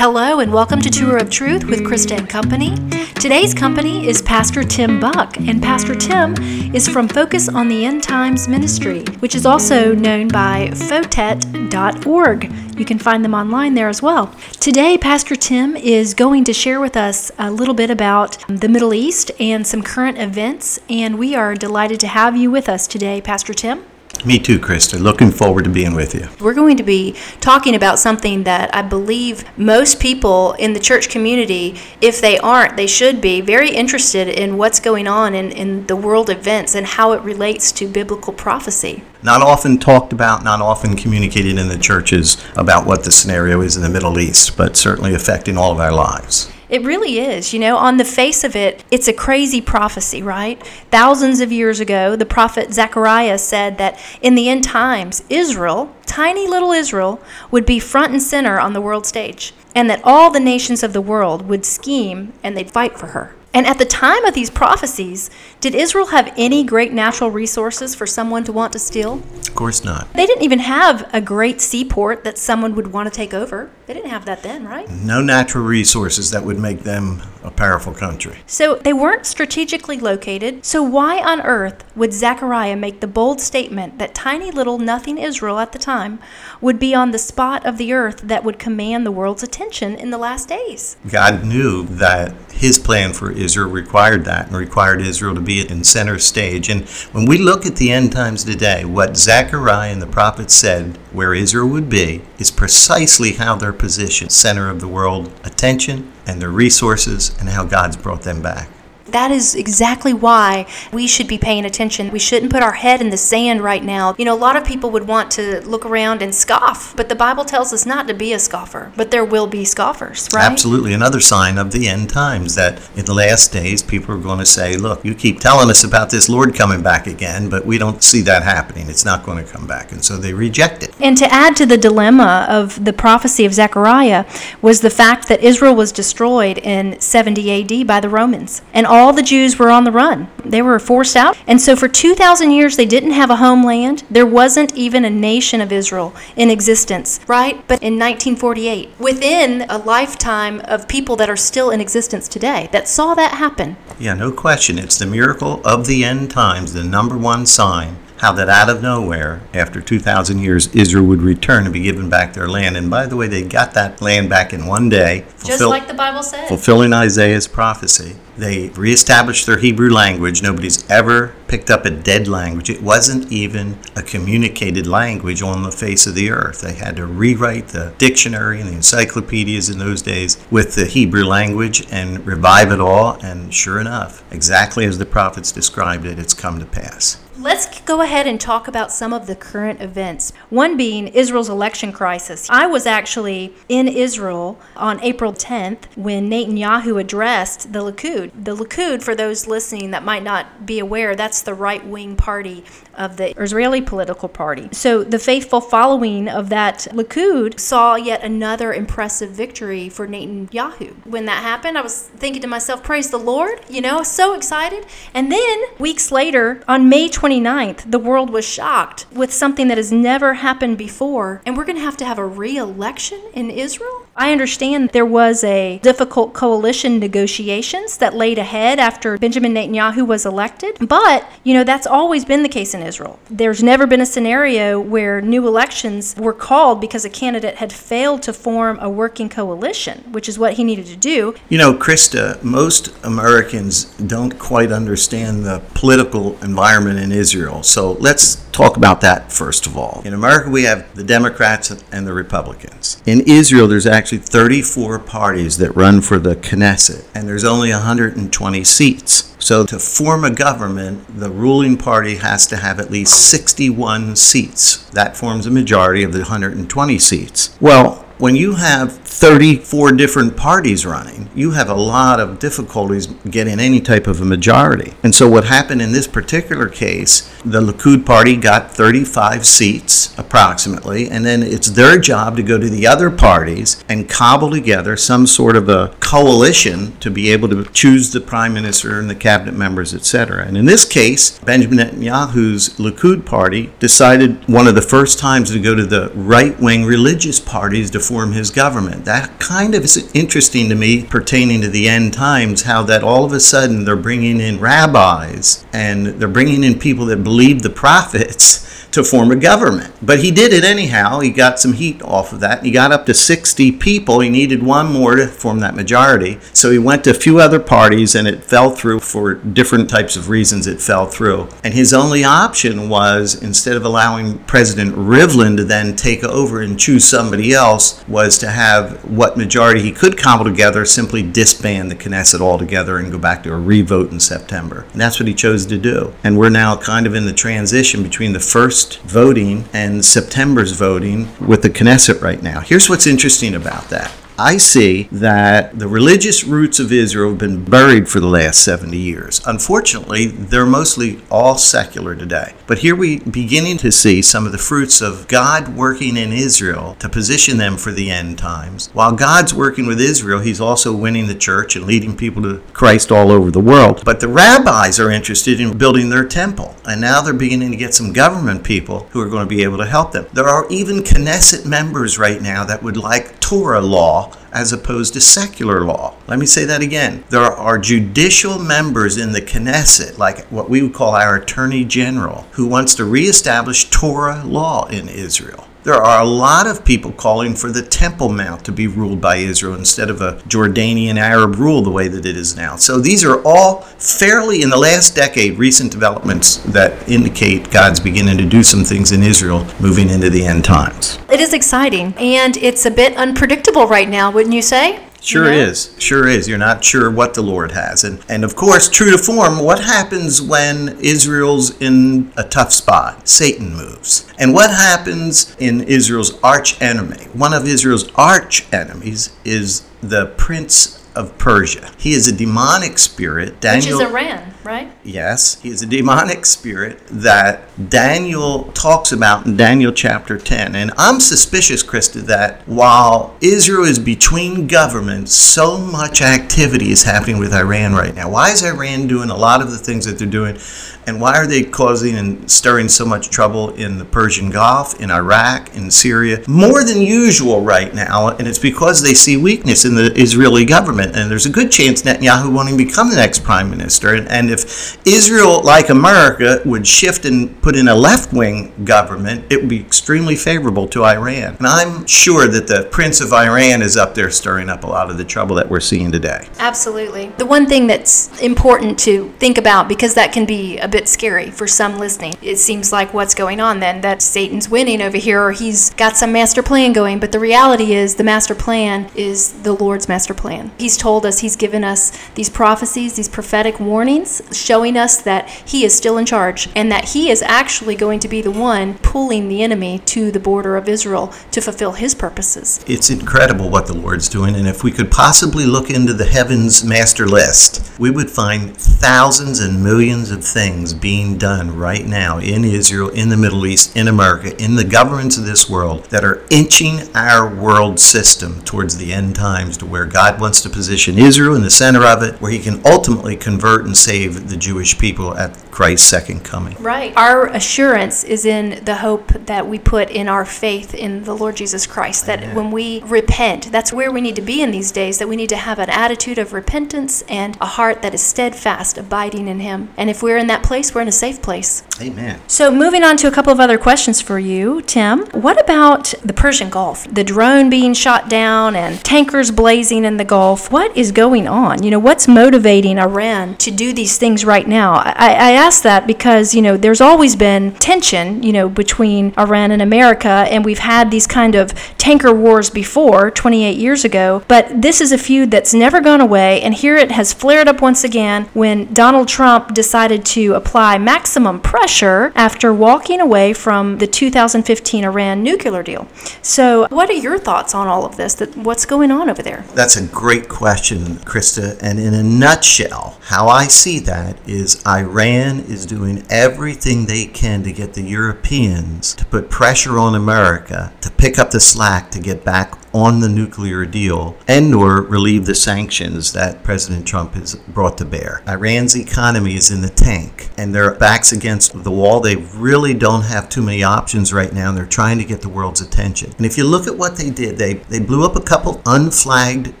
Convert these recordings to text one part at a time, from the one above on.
Hello and welcome to Tour of Truth with Krista and Company. Today's company is Pastor Tim Buck, and Pastor Tim is from Focus on the End Times Ministry, which is also known by fotet.org. You can find them online there as well. Today, Pastor Tim is going to share with us a little bit about the Middle East and some current events, and we are delighted to have you with us today, Pastor Tim. Me too, Krista. Looking forward to being with you. We're going to be talking about something that I believe most people in the church community, if they aren't, they should be very interested in what's going on in, in the world events and how it relates to biblical prophecy. Not often talked about, not often communicated in the churches about what the scenario is in the Middle East, but certainly affecting all of our lives. It really is. You know, on the face of it, it's a crazy prophecy, right? Thousands of years ago, the prophet Zechariah said that in the end times, Israel, tiny little Israel, would be front and center on the world stage, and that all the nations of the world would scheme and they'd fight for her. And at the time of these prophecies, did Israel have any great natural resources for someone to want to steal? Of course not. They didn't even have a great seaport that someone would want to take over. They didn't have that then, right? No natural resources that would make them a powerful country. So they weren't strategically located. So why on earth would Zechariah make the bold statement that tiny little nothing Israel at the time would be on the spot of the earth that would command the world's attention in the last days? God knew that his plan for Israel required that and required Israel to be in center stage. And when we look at the end times today, what Zechariah and the prophets said where Israel would be is precisely how they're positioned, center of the world attention and their resources and how God's brought them back. That is exactly why we should be paying attention. We shouldn't put our head in the sand right now. You know, a lot of people would want to look around and scoff, but the Bible tells us not to be a scoffer, but there will be scoffers, right? Absolutely. Another sign of the end times that in the last days, people are going to say, look, you keep telling us about this Lord coming back again, but we don't see that happening. It's not going to come back. And so they reject it. And to add to the dilemma of the prophecy of Zechariah was the fact that Israel was destroyed in 70 AD by the Romans. And all all the Jews were on the run. They were forced out. And so for 2,000 years, they didn't have a homeland. There wasn't even a nation of Israel in existence, right? But in 1948, within a lifetime of people that are still in existence today, that saw that happen. Yeah, no question. It's the miracle of the end times, the number one sign how that out of nowhere, after 2,000 years, Israel would return and be given back their land. And by the way, they got that land back in one day. Just like the Bible said. Fulfilling Isaiah's prophecy. They reestablished their Hebrew language. Nobody's ever picked up a dead language. It wasn't even a communicated language on the face of the earth. They had to rewrite the dictionary and the encyclopedias in those days with the Hebrew language and revive it all. And sure enough, exactly as the prophets described it, it's come to pass. Let's go ahead and talk about some of the current events. One being Israel's election crisis. I was actually in Israel on April 10th when Netanyahu addressed the Likud. The Likud, for those listening that might not be aware, that's the right wing party of the Israeli political party. So the faithful following of that Likud saw yet another impressive victory for Netanyahu. When that happened, I was thinking to myself, praise the Lord, you know, so excited. And then weeks later, on May 29th, the world was shocked with something that has never happened before. And we're going to have to have a re election in Israel? I understand there was a difficult coalition negotiations that laid ahead after Benjamin Netanyahu was elected, but you know that's always been the case in Israel. There's never been a scenario where new elections were called because a candidate had failed to form a working coalition, which is what he needed to do. You know, Krista, most Americans don't quite understand the political environment in Israel. So let's talk about that first of all. In America, we have the Democrats and the Republicans. In Israel, there's actually 34 parties that run for the Knesset, and there's only 120 seats. So, to form a government, the ruling party has to have at least 61 seats. That forms a majority of the 120 seats. Well, when you have 34 different parties running, you have a lot of difficulties getting any type of a majority. And so, what happened in this particular case, the Likud party got 35 seats approximately, and then it's their job to go to the other parties and cobble together some sort of a coalition to be able to choose the prime minister and the cabinet members, etc. And in this case, Benjamin Netanyahu's Likud party decided one of the first times to go to the right wing religious parties to form his government. That kind of is interesting to me pertaining to the end times, how that all of a sudden they're bringing in rabbis and they're bringing in people that believe the prophets to form a government. But he did it anyhow. He got some heat off of that. He got up to 60 people. He needed one more to form that majority. So he went to a few other parties and it fell through for different types of reasons it fell through. And his only option was instead of allowing President Rivlin to then take over and choose somebody else was to have what majority he could cobble together simply disband the Knesset altogether and go back to a revote in September. And that's what he chose to do. And we're now kind of in the transition between the first voting and September's voting with the Knesset right now. Here's what's interesting about that. I see that the religious roots of Israel have been buried for the last 70 years. Unfortunately, they're mostly all secular today. But here we beginning to see some of the fruits of God working in Israel to position them for the end times. While God's working with Israel, he's also winning the church and leading people to Christ all over the world. But the rabbis are interested in building their temple, and now they're beginning to get some government people who are going to be able to help them. There are even Knesset members right now that would like Torah law as opposed to secular law. Let me say that again. There are judicial members in the Knesset, like what we would call our Attorney General, who wants to reestablish Torah law in Israel. There are a lot of people calling for the Temple Mount to be ruled by Israel instead of a Jordanian Arab rule the way that it is now. So these are all fairly, in the last decade, recent developments that indicate God's beginning to do some things in Israel moving into the end times. It is exciting, and it's a bit unpredictable right now, wouldn't you say? Sure is. Sure is. You're not sure what the Lord has. And and of course, true to form, what happens when Israel's in a tough spot? Satan moves. And what happens in Israel's arch enemy? One of Israel's arch enemies is the prince of Persia. He is a demonic spirit. Daniel, Which is Iran, right? Yes, he is a demonic spirit that Daniel talks about in Daniel chapter 10. And I'm suspicious, Krista, that while Israel is between governments, so much activity is happening with Iran right now. Why is Iran doing a lot of the things that they're doing? And why are they causing and stirring so much trouble in the Persian Gulf, in Iraq, in Syria? More than usual right now, and it's because they see weakness in the Israeli government. And there's a good chance Netanyahu won't even become the next prime minister. And, and if Israel, like America, would shift and put in a left wing government, it would be extremely favorable to Iran. And I'm sure that the Prince of Iran is up there stirring up a lot of the trouble that we're seeing today. Absolutely. The one thing that's important to think about, because that can be a bit scary for some listening. It seems like what's going on then that Satan's winning over here or he's got some master plan going, but the reality is the master plan is the Lord's master plan. He's told us, he's given us these prophecies, these prophetic warnings showing us that he is still in charge and that he is actually going to be the one pulling the enemy to the border of Israel to fulfill his purposes. It's incredible what the Lord's doing and if we could possibly look into the heavens master list, we would find thousands and millions of things being done right now in Israel, in the Middle East, in America, in the governments of this world that are inching our world system towards the end times to where God wants to position Israel in the center of it, where He can ultimately convert and save the Jewish people at Christ's second coming. Right. Our assurance is in the hope that we put in our faith in the Lord Jesus Christ. That Amen. when we repent, that's where we need to be in these days, that we need to have an attitude of repentance and a heart that is steadfast, abiding in Him. And if we're in that place, place, we're in a safe place. Amen. So, moving on to a couple of other questions for you, Tim. What about the Persian Gulf? The drone being shot down and tankers blazing in the Gulf. What is going on? You know, what's motivating Iran to do these things right now? I, I ask that because, you know, there's always been tension, you know, between Iran and America, and we've had these kind of tanker wars before 28 years ago, but this is a feud that's never gone away, and here it has flared up once again when Donald Trump decided to apply maximum pressure after walking away from the 2015 Iran nuclear deal. So, what are your thoughts on all of this? That what's going on over there? That's a great question, Krista. And in a nutshell, how I see that is Iran is doing everything they can to get the Europeans to put pressure on America to pick up the slack to get back on the nuclear deal and or relieve the sanctions that President Trump has brought to bear. Iran's economy is in the tank and their backs against the wall. They really don't have too many options right now. And they're trying to get the world's attention. And if you look at what they did, they, they blew up a couple unflagged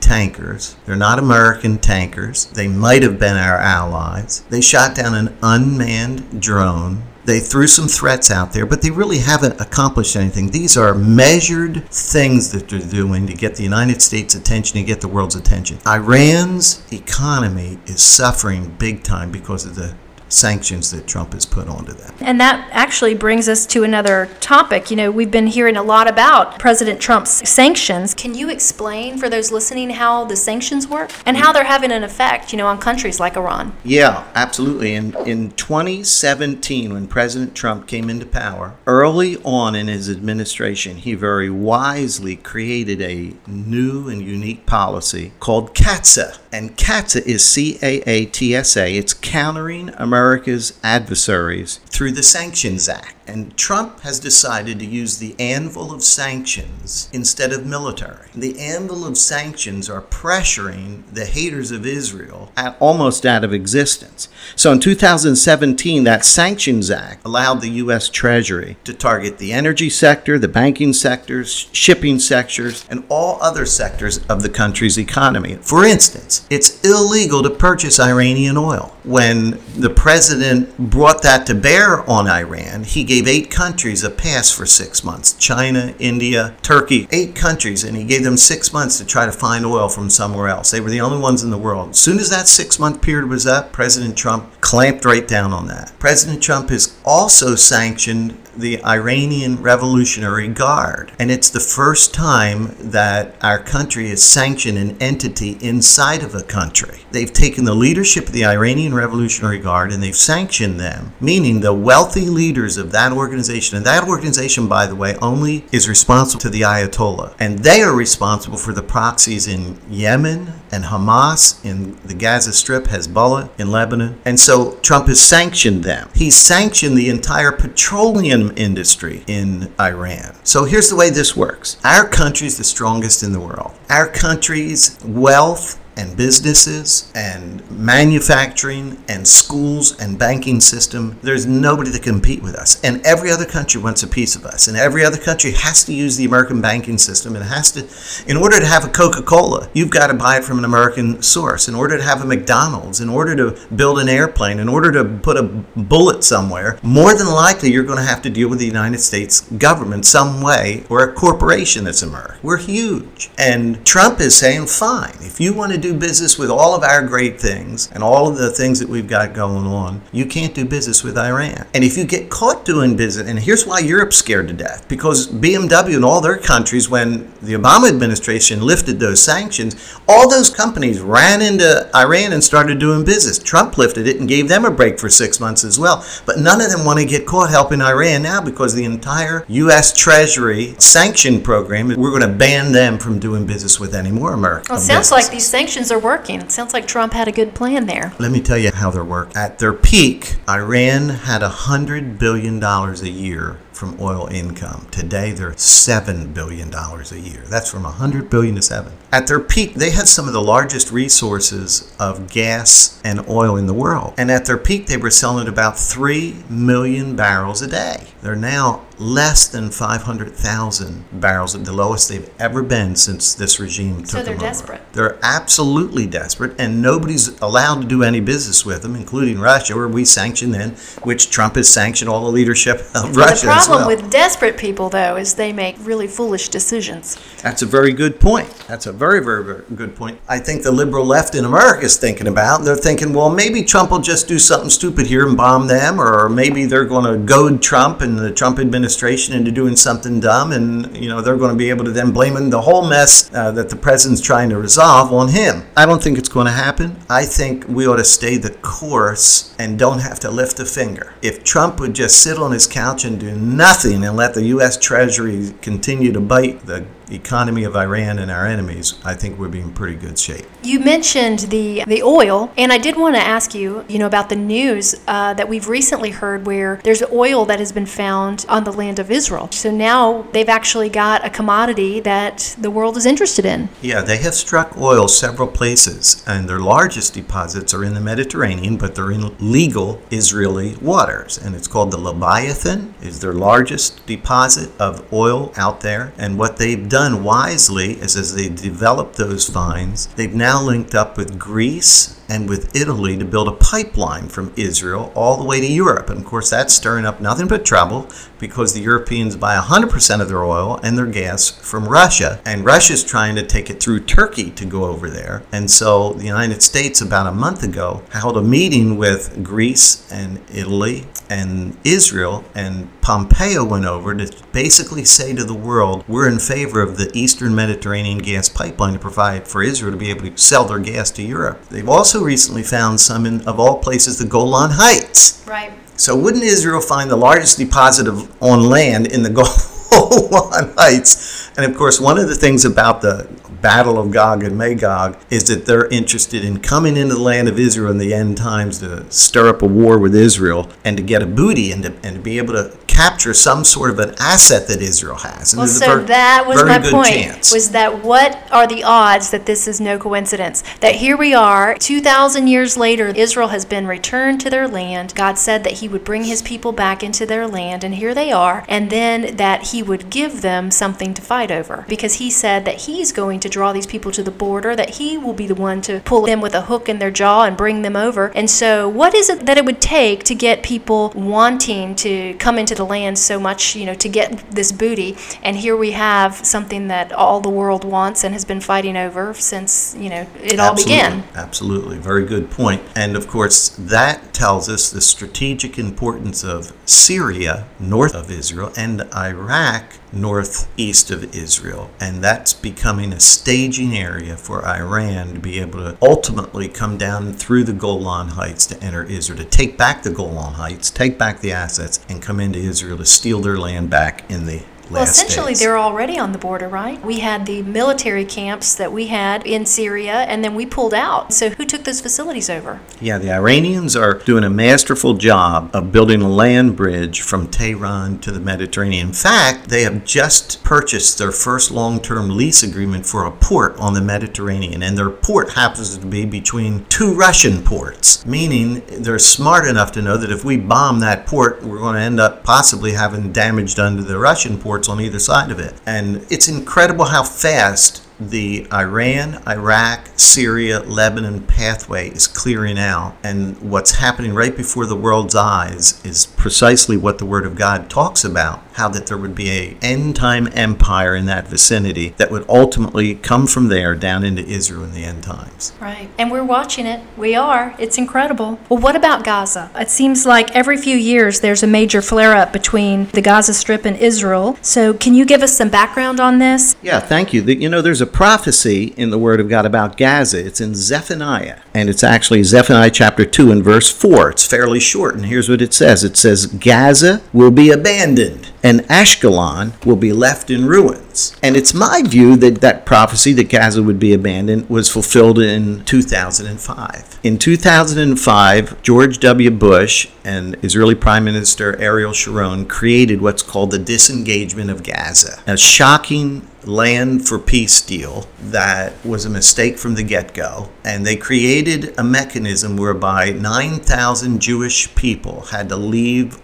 tankers. They're not American tankers. They might have been our allies. They shot down an unmanned drone they threw some threats out there, but they really haven't accomplished anything. These are measured things that they're doing to get the United States' attention and get the world's attention. Iran's economy is suffering big time because of the sanctions that Trump has put onto them. And that actually brings us to another topic. You know, we've been hearing a lot about President Trump's sanctions. Can you explain for those listening how the sanctions work and how they're having an effect, you know, on countries like Iran? Yeah, absolutely. In in 2017 when President Trump came into power, early on in his administration, he very wisely created a new and unique policy called CAATSA. And CAATSA is C A A T S A. It's countering American America's adversaries through the Sanctions Act. And Trump has decided to use the anvil of sanctions instead of military. The anvil of sanctions are pressuring the haters of Israel almost out of existence. So in 2017, that Sanctions Act allowed the U.S. Treasury to target the energy sector, the banking sectors, shipping sectors, and all other sectors of the country's economy. For instance, it's illegal to purchase Iranian oil. When the president brought that to bear on Iran, he gave eight countries a pass for six months China, India, Turkey, eight countries, and he gave them six months to try to find oil from somewhere else. They were the only ones in the world. As soon as that six month period was up, President Trump clamped right down on that. President Trump has also sanctioned the Iranian Revolutionary Guard. And it's the first time that our country has sanctioned an entity inside of a country. They've taken the leadership of the Iranian Revolutionary Guard and they've sanctioned them, meaning the wealthy leaders of that organization. And that organization, by the way, only is responsible to the Ayatollah. And they are responsible for the proxies in Yemen and Hamas in the Gaza Strip, Hezbollah in Lebanon. And so Trump has sanctioned them. He's sanctioned the entire petroleum industry in Iran. So here's the way this works our country is the strongest in the world. Our country's wealth and businesses and manufacturing and schools and banking system, there's nobody to compete with us. And every other country wants a piece of us. And every other country has to use the American banking system and has to, in order to have a Coca Cola, you've got to buy it from an American source. In order to have a McDonald's, in order to build an airplane, in order to put a bullet somewhere, more than likely you're going to have to deal with the United States government some way or a corporation that's American. We're huge. And Trump is saying, fine, if you want to do do business with all of our great things and all of the things that we've got going on, you can't do business with Iran. And if you get caught doing business, and here's why Europe's scared to death because BMW and all their countries, when the Obama administration lifted those sanctions, all those companies ran into Iran and started doing business. Trump lifted it and gave them a break for six months as well. But none of them want to get caught helping Iran now because the entire U.S. Treasury sanction program, we're going to ban them from doing business with any more American. Well, it sounds like these sanctions sanctions are working. It sounds like Trump had a good plan there. Let me tell you how they're working. At their peak, Iran had $100 billion a year from oil income. Today, they're $7 billion a year. That's from 100 billion to 7. At their peak, they had some of the largest resources of gas and oil in the world. And at their peak, they were selling at about 3 million barrels a day. They're now less than 500,000 barrels, at the lowest they've ever been since this regime took So they're desperate. They're absolutely desperate, and nobody's allowed to do any business with them, including Russia, where we sanction them, which Trump has sanctioned all the leadership of Russia. The problem well. with desperate people, though, is they make really foolish decisions. That's a very good point. That's a very, very, very good point. I think the liberal left in America is thinking about. They're thinking, well, maybe Trump will just do something stupid here and bomb them, or maybe they're going to goad Trump and the Trump administration into doing something dumb, and you know they're going to be able to then blame the whole mess uh, that the president's trying to resolve on him. I don't think it's going to happen. I think we ought to stay the course and don't have to lift a finger. If Trump would just sit on his couch and do nothing and let the U.S. Treasury continue to bite the economy of Iran and our enemies, I think we'll be in pretty good shape. You mentioned the the oil, and I did want to ask you, you know, about the news uh, that we've recently heard where there's oil that has been found on the land of Israel. So now they've actually got a commodity that the world is interested in. Yeah, they have struck oil several places, and their largest deposits are in the Mediterranean, but they're in legal Israeli waters, and it's called the Leviathan. is their largest deposit of oil out there, and what they've done wisely is as they develop those finds, they've now linked up with Greece and with Italy to build a pipeline from Israel all the way to Europe. And of course, that's stirring up nothing but trouble because the Europeans buy 100% of their oil and their gas from Russia. And Russia's trying to take it through Turkey to go over there. And so the United States, about a month ago, held a meeting with Greece and Italy and Israel, and Pompeo went over to basically say to the world, we're in favor of the Eastern Mediterranean gas pipeline to provide for Israel to be able to sell their gas to Europe. They've also also recently found some in, of all places, the Golan Heights. Right. So wouldn't Israel find the largest deposit of on land in the Golan Heights? And of course, one of the things about the battle of Gog and Magog is that they're interested in coming into the land of Israel in the end times to stir up a war with Israel and to get a booty and to, and to be able to capture some sort of an asset that Israel has. And well, so that was my point. Chance. Was that what are the odds that this is no coincidence? That here we are, 2,000 years later, Israel has been returned to their land. God said that He would bring His people back into their land, and here they are. And then that He would give them something to fight over because He said that He's going to draw these people to the border, that He will be the one to pull them with a hook in their jaw and bring them over. And so, what is it that it would take to get people wanting to come into the land so much, you know, to get this booty. And here we have something that all the world wants and has been fighting over since, you know, it all Absolutely. began. Absolutely. Very good point. And of course, that tells us the strategic importance of Syria, north of Israel, and Iraq, northeast of Israel. And that's becoming a staging area for Iran to be able to ultimately come down through the Golan Heights to enter Israel, to take back the Golan Heights, take back the assets, and come into Israel to steal their land back in the well, essentially, days. they're already on the border, right? We had the military camps that we had in Syria, and then we pulled out. So, who took those facilities over? Yeah, the Iranians are doing a masterful job of building a land bridge from Tehran to the Mediterranean. In fact, they have just purchased their first long term lease agreement for a port on the Mediterranean, and their port happens to be between two Russian ports, meaning they're smart enough to know that if we bomb that port, we're going to end up possibly having damage done to the Russian port on either side of it. And it's incredible how fast the Iran, Iraq, Syria, Lebanon pathway is clearing out. And what's happening right before the world's eyes is precisely what the Word of God talks about how that there would be a end time empire in that vicinity that would ultimately come from there down into Israel in the end times. Right. And we're watching it. We are. It's incredible. Well, what about Gaza? It seems like every few years there's a major flare up between the Gaza Strip and Israel. So, can you give us some background on this? Yeah, thank you. You know, there's a prophecy in the Word of God about Gaza. It's in Zephaniah, and it's actually Zephaniah chapter 2 and verse 4. It's fairly short, and here's what it says it says, Gaza will be abandoned, and Ashkelon will be left in ruins. And it's my view that that prophecy that Gaza would be abandoned was fulfilled in 2005. In 2005, George W. Bush and Israeli Prime Minister Ariel Sharon created what's called the disengagement of Gaza. A shocking land for peace deal that was a mistake from the get go. And they created a mechanism whereby 9,000 Jewish people had to leave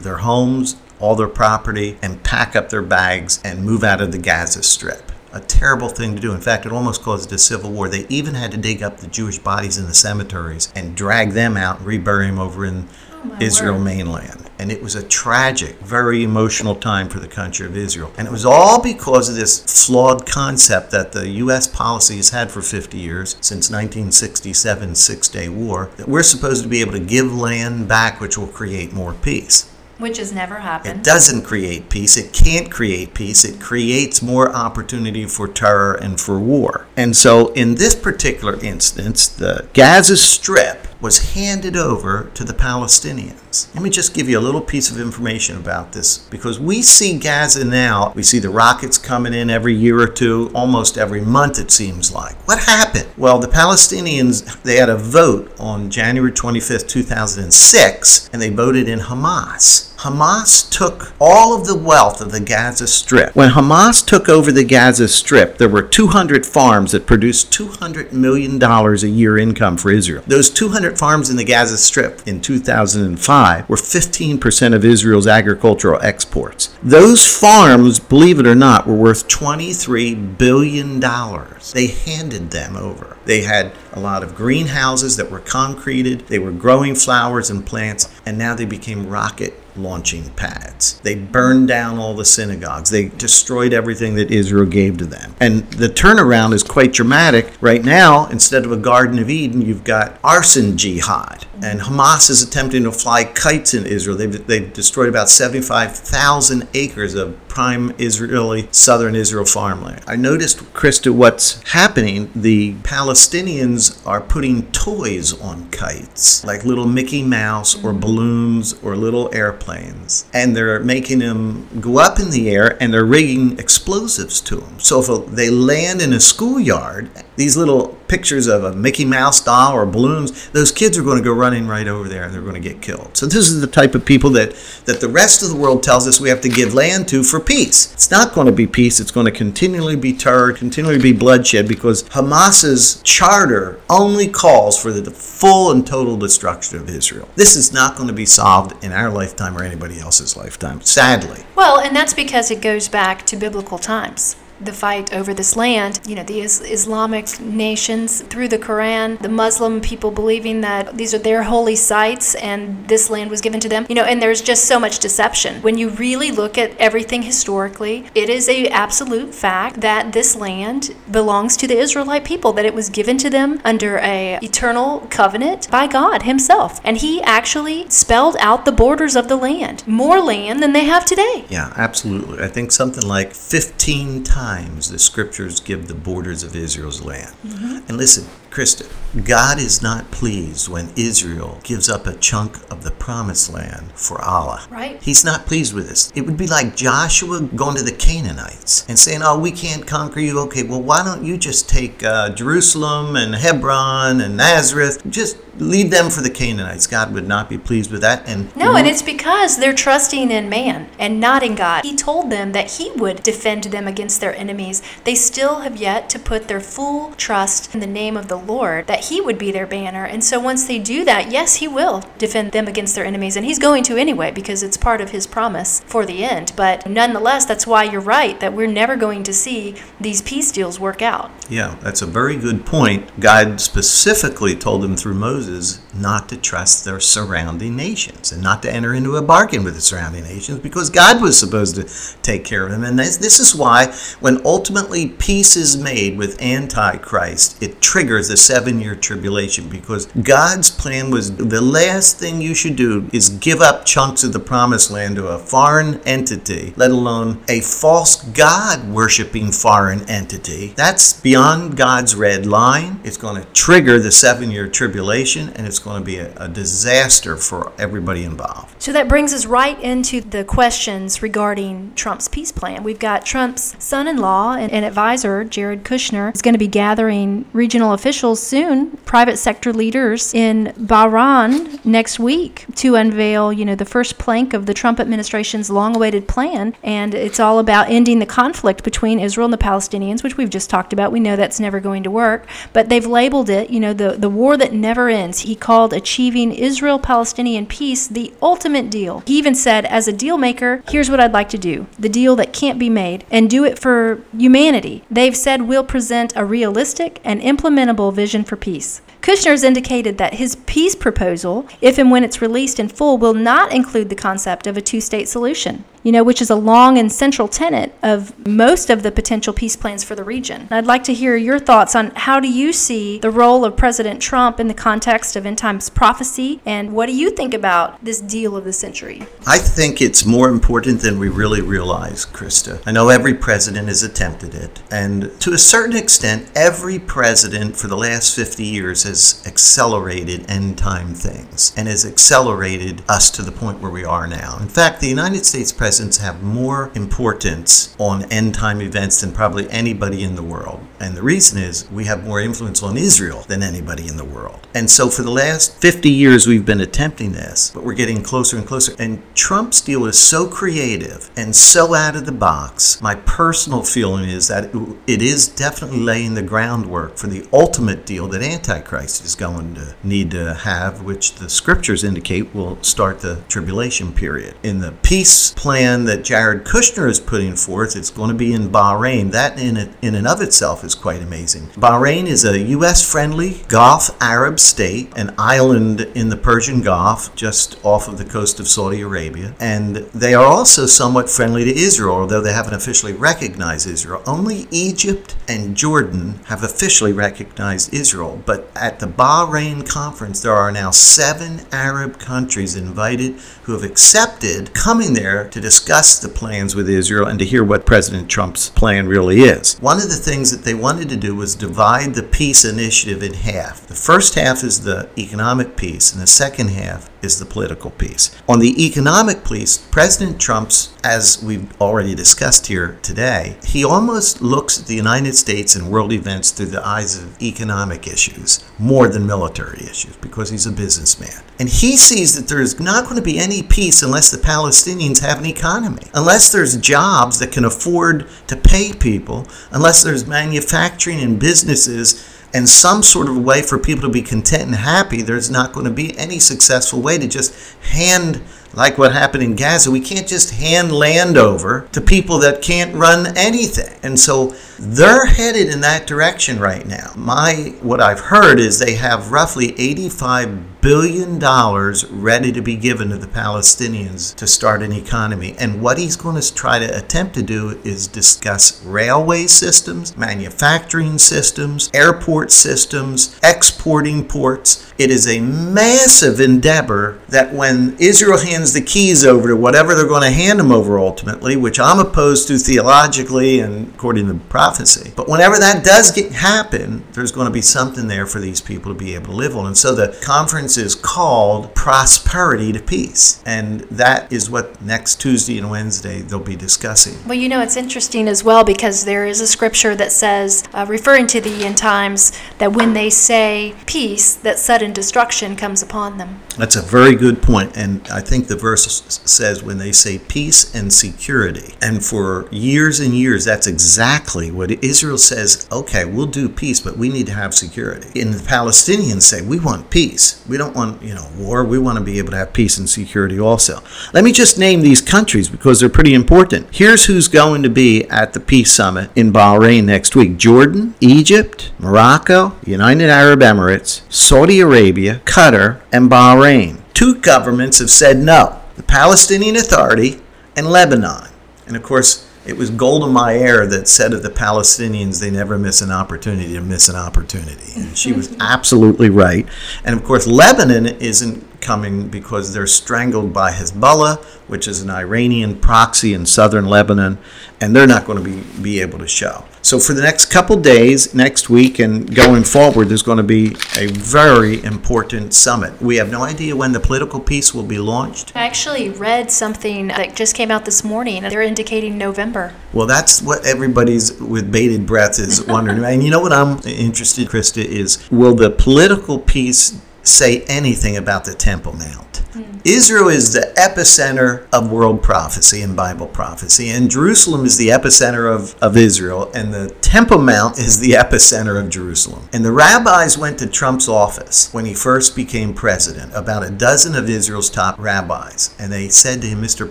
their homes, all their property, and pack up their bags and move out of the Gaza Strip. A terrible thing to do. In fact, it almost caused a civil war. They even had to dig up the Jewish bodies in the cemeteries and drag them out and rebury them over in oh Israel word. mainland. And it was a tragic, very emotional time for the country of Israel. And it was all because of this flawed concept that the U.S. policy has had for 50 years, since 1967 Six Day War, that we're supposed to be able to give land back, which will create more peace. Which has never happened. It doesn't create peace. It can't create peace. It creates more opportunity for terror and for war. And so, in this particular instance, the Gaza Strip was handed over to the Palestinians. Let me just give you a little piece of information about this because we see Gaza now, we see the rockets coming in every year or two, almost every month it seems like. What happened? Well, the Palestinians, they had a vote on January 25th, 2006, and they voted in Hamas. Hamas took all of the wealth of the Gaza Strip. When Hamas took over the Gaza Strip, there were 200 farms that produced $200 million a year income for Israel. Those 200 farms in the Gaza Strip in 2005 were 15% of Israel's agricultural exports. Those farms, believe it or not, were worth $23 billion. They handed them over. They had a lot of greenhouses that were concreted, they were growing flowers and plants, and now they became rocket launching pads. They burned down all the synagogues. They destroyed everything that Israel gave to them. And the turnaround is quite dramatic. Right now, instead of a Garden of Eden, you've got arson jihad. And Hamas is attempting to fly kites in Israel. They've, they've destroyed about 75,000 acres of prime Israeli, southern Israel farmland. I noticed, Krista, what's happening. The Palestinians are putting toys on kites, like little Mickey Mouse or balloons or little airplanes. And they're making them go up in the air and they're rigging explosives to them. So if they land in a schoolyard, these little pictures of a Mickey Mouse doll or balloons, those kids are going to go running right over there and they're going to get killed. So this is the type of people that, that the rest of the world tells us we have to give land to for peace. It's not going to be peace. It's going to continually be terror, continually be bloodshed because Hamas's charter only calls for the full and total destruction of Israel. This is not going to be solved in our lifetime or anybody else's lifetime, sadly. Well, and that's because it goes back to biblical times the fight over this land. You know, the is- Islamic nations through the Quran, the Muslim people believing that these are their holy sites and this land was given to them. You know, and there's just so much deception. When you really look at everything historically, it is a absolute fact that this land belongs to the Israelite people, that it was given to them under a eternal covenant by God himself. And he actually spelled out the borders of the land, more land than they have today. Yeah, absolutely. I think something like 15 times times the scriptures give the borders of Israel's land. Mm-hmm. And listen, Krista, God is not pleased when Israel gives up a chunk of the promised land for Allah. Right. He's not pleased with this. It would be like Joshua going to the Canaanites and saying, Oh, we can't conquer you. Okay, well, why don't you just take uh, Jerusalem and Hebron and Nazareth? Just leave them for the Canaanites. God would not be pleased with that. And no, and it's because they're trusting in man and not in God. He told them that He would defend them against their enemies. They still have yet to put their full trust in the name of the Lord, that He would be their banner. And so once they do that, yes, He will defend them against their enemies. And He's going to anyway because it's part of His promise for the end. But nonetheless, that's why you're right that we're never going to see these peace deals work out. Yeah, that's a very good point. God specifically told them through Moses not to trust their surrounding nations and not to enter into a bargain with the surrounding nations because God was supposed to take care of them. And this, is why, when ultimately peace is made with Antichrist, it triggers the seven year tribulation because God's plan was the last thing you should do is give up chunks of the promised land to a foreign entity, let alone a false God worshiping foreign entity. That's beyond God's red line. It's going to trigger the seven year tribulation and it's going to be a, a disaster for everybody involved. So that brings us right into the questions regarding Trump's peace plan. We've got Trump's son in law and, and advisor, Jared Kushner, is going to be gathering regional officials soon, private sector leaders in Bahrain next week to unveil, you know, the first plank of the Trump administration's long-awaited plan. And it's all about ending the conflict between Israel and the Palestinians, which we've just talked about. We know that's never going to work, but they've labeled it, you know, the, the war that never ends. He called achieving Israel Palestinian peace the ultimate deal. He even said, as a deal maker, here's what I'd like to do the deal that can't be made, and do it for humanity. They've said we'll present a realistic and implementable vision for peace. Kushner has indicated that his peace proposal, if and when it's released in full, will not include the concept of a two state solution you know, which is a long and central tenet of most of the potential peace plans for the region. I'd like to hear your thoughts on how do you see the role of President Trump in the context of end times prophecy, and what do you think about this deal of the century? I think it's more important than we really realize, Krista. I know every president has attempted it. And to a certain extent, every president for the last 50 years has accelerated end time things and has accelerated us to the point where we are now. In fact, the United States presidents have more importance on end time events than probably anybody in the world. And the reason is we have more influence on Israel than anybody in the world. And so for the last 50 years, we've been attempting this, but we're getting closer and closer. And Trump's deal is so creative and so out of the box. My personal feeling is that it is definitely laying the groundwork for the ultimate deal that Antichrist is going to need to have, which the scriptures indicate will start the tribulation period. In the peace plan that Jared Kushner is putting forth, it's going to be in Bahrain. That in, in and of itself is quite amazing. Bahrain is a U.S. friendly Gulf Arab state, an island in the Persian Gulf just off of the coast of Saudi Arabia. And they are also somewhat friendly to Israel, although they haven't officially recognized Israel. Only Egypt and Jordan have officially recognized Israel. But at the Bahrain conference, there are now seven Arab countries invited who have accepted coming there to discuss the plans with Israel and to hear what President Trump's plan really is. One of the things that they wanted to do was divide the peace initiative in half. The first half is the economic peace, and the second half is the political piece. On the economic piece, President Trump's, as we've already discussed here today, he almost looks at the United States and world events through the eyes of economic issues more than military issues because he's a businessman. And he sees that there's not going to be any peace unless the Palestinians have an economy, unless there's jobs that can afford to pay people, unless there's manufacturing and businesses and some sort of way for people to be content and happy, there's not going to be any successful way to just hand, like what happened in Gaza, we can't just hand land over to people that can't run anything. And so they're headed in that direction right now. My what I've heard is they have roughly 85 billion dollars ready to be given to the Palestinians to start an economy. And what he's going to try to attempt to do is discuss railway systems, manufacturing systems, airport systems, exporting ports. It is a massive endeavor that when Israel hands the keys over to whatever they're going to hand them over ultimately, which I'm opposed to theologically and according to prophecy. But whenever that does get happen, there's going to be something there for these people to be able to live on. And so the conference conference is called Prosperity to Peace. And that is what next Tuesday and Wednesday they'll be discussing. Well, you know, it's interesting as well because there is a scripture that says, uh, referring to the end times, that when they say peace, that sudden destruction comes upon them. That's a very good point. And I think the verse says when they say peace and security. And for years and years, that's exactly what Israel says okay, we'll do peace, but we need to have security. And the Palestinians say, we want peace. We don't want, you know, war. We want to be able to have peace and security also. Let me just name these countries because they're pretty important. Here's who's going to be at the Peace Summit in Bahrain next week Jordan, Egypt, Morocco, United Arab Emirates, Saudi Arabia, Qatar, and Bahrain. Two governments have said no the Palestinian Authority and Lebanon. And of course, it was Golda Meir that said of the Palestinians, they never miss an opportunity to miss an opportunity. And she was absolutely right. And of course, Lebanon isn't coming because they're strangled by Hezbollah, which is an Iranian proxy in southern Lebanon, and they're not going to be, be able to show. So, for the next couple days, next week, and going forward, there's going to be a very important summit. We have no idea when the political peace will be launched. I actually read something that just came out this morning. They're indicating November. Well, that's what everybody's with bated breath is wondering. and you know what I'm interested, Krista, is will the political peace say anything about the Temple Mount. Mm. Israel is the epicenter of world prophecy and Bible prophecy, and Jerusalem is the epicenter of, of Israel, and the Temple Mount is the epicenter of Jerusalem. And the rabbis went to Trump's office when he first became president, about a dozen of Israel's top rabbis, and they said to him, Mr.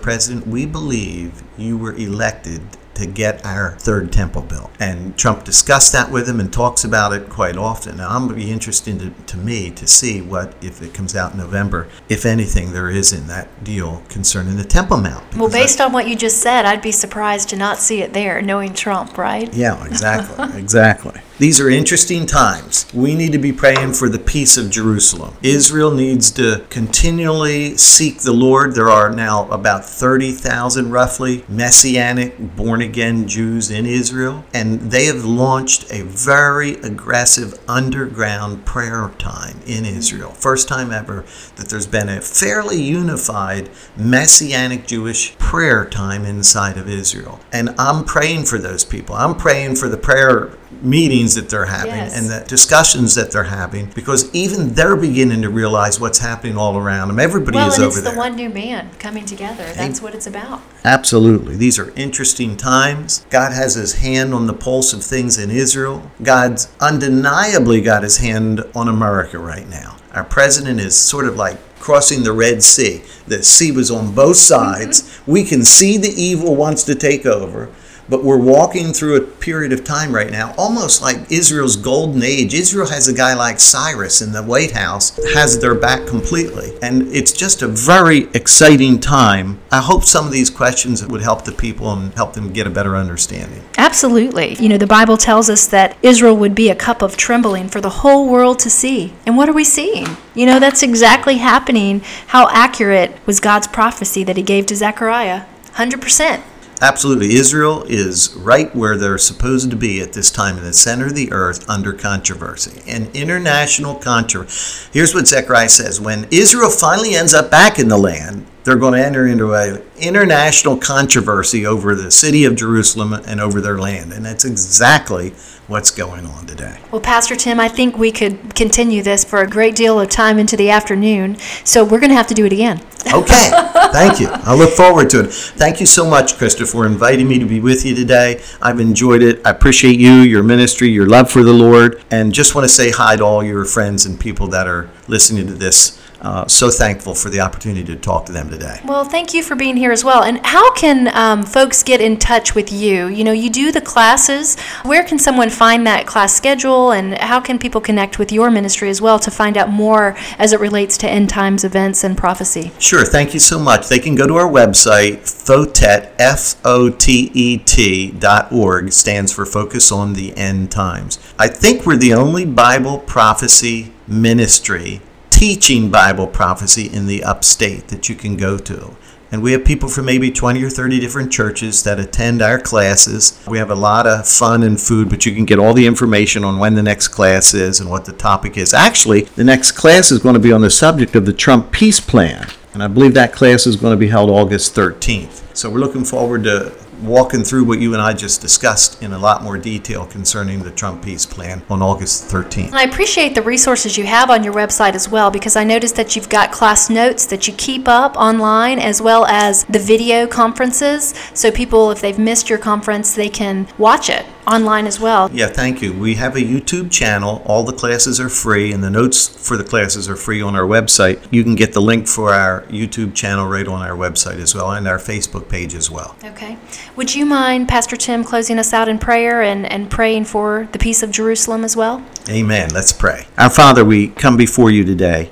President, we believe you were elected to get our third temple built. And Trump discussed that with him and talks about it quite often. Now, I'm going to be interested to, to me to see what, if it comes out in November, if anything there is in that deal concerning the Temple Mount. Well, based I, on what you just said, I'd be surprised to not see it there, knowing Trump, right? Yeah, exactly. exactly. These are interesting times. We need to be praying for the peace of Jerusalem. Israel needs to continually seek the Lord. There are now about 30,000 roughly messianic born again Jews in Israel, and they have launched a very aggressive underground prayer time in Israel. First time ever that there's been a fairly unified messianic Jewish prayer time inside of Israel. And I'm praying for those people. I'm praying for the prayer meetings that they're having Yes. and the discussions that they're having because even they're beginning to realize what's happening all around them. Everybody Well, is and over it's the one new man coming together. That's what it's about. Absolutely. These are interesting times. God has his hand on the pulse of things in Israel. God's undeniably got his hand on America right now. Our president is sort of like crossing the Red Sea. The sea was on both sides. Mm-hmm. We can see the evil wants to take over. But we're walking through a period of time right now, almost like Israel's golden age. Israel has a guy like Cyrus in the White House, has their back completely. And it's just a very exciting time. I hope some of these questions would help the people and help them get a better understanding. Absolutely. You know, the Bible tells us that Israel would be a cup of trembling for the whole world to see. And what are we seeing? You know, that's exactly happening. How accurate was God's prophecy that he gave to Zechariah? 100%. Absolutely. Israel is right where they're supposed to be at this time in the center of the earth under controversy. An international controversy. Here's what Zechariah says When Israel finally ends up back in the land, they're going to enter into an international controversy over the city of Jerusalem and over their land. And that's exactly what's going on today. Well, Pastor Tim, I think we could continue this for a great deal of time into the afternoon. So we're going to have to do it again. Okay, thank you. I look forward to it. Thank you so much, Krista, for inviting me to be with you today. I've enjoyed it. I appreciate you, your ministry, your love for the Lord, and just want to say hi to all your friends and people that are listening to this. Uh, so thankful for the opportunity to talk to them today. Well, thank you for being here as well. And how can um, folks get in touch with you? You know, you do the classes. Where can someone find that class schedule, and how can people connect with your ministry as well to find out more as it relates to end times events and prophecy? Sure, thank you so much. They can go to our website, FOTET, F O T E T dot org, stands for Focus on the End Times. I think we're the only Bible prophecy ministry teaching Bible prophecy in the upstate that you can go to. And we have people from maybe 20 or 30 different churches that attend our classes. We have a lot of fun and food, but you can get all the information on when the next class is and what the topic is. Actually, the next class is going to be on the subject of the Trump peace plan. And I believe that class is going to be held August 13th. So we're looking forward to walking through what you and I just discussed in a lot more detail concerning the Trump peace plan on August 13th. And I appreciate the resources you have on your website as well because I noticed that you've got class notes that you keep up online as well as the video conferences. So people, if they've missed your conference, they can watch it online as well. Yeah, thank you. We have a YouTube channel. All the classes are free, and the notes for the classes are free on our website. You can get the link for our YouTube channel right on our website as well, and our Facebook page as well. Okay. Would you mind, Pastor Tim, closing us out in prayer and, and praying for the peace of Jerusalem as well? Amen. Let's pray. Our Father, we come before you today,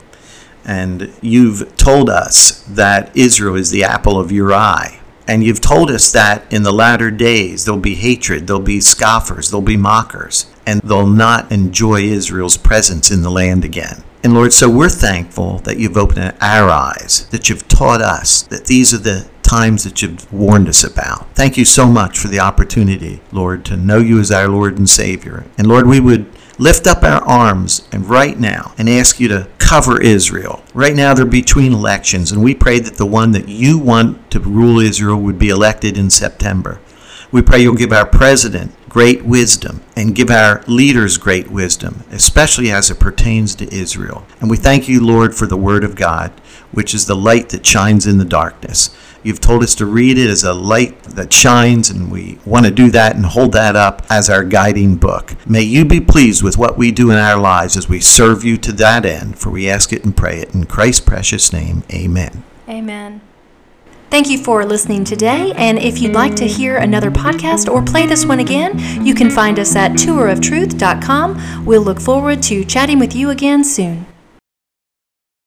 and you've told us that Israel is the apple of your eye. And you've told us that in the latter days there'll be hatred, there'll be scoffers, there'll be mockers, and they'll not enjoy Israel's presence in the land again. And Lord, so we're thankful that you've opened our eyes, that you've taught us that these are the times that you've warned us about. Thank you so much for the opportunity, Lord, to know you as our Lord and Savior. And Lord, we would lift up our arms and right now and ask you to cover Israel. Right now they're between elections, and we pray that the one that you want to rule Israel would be elected in September. We pray you'll give our president great wisdom and give our leaders great wisdom, especially as it pertains to Israel. And we thank you, Lord, for the Word of God, which is the light that shines in the darkness. You've told us to read it as a light that shines, and we want to do that and hold that up as our guiding book. May you be pleased with what we do in our lives as we serve you to that end, for we ask it and pray it in Christ's precious name. Amen. Amen. Thank you for listening today. And if you'd like to hear another podcast or play this one again, you can find us at touroftruth.com. We'll look forward to chatting with you again soon.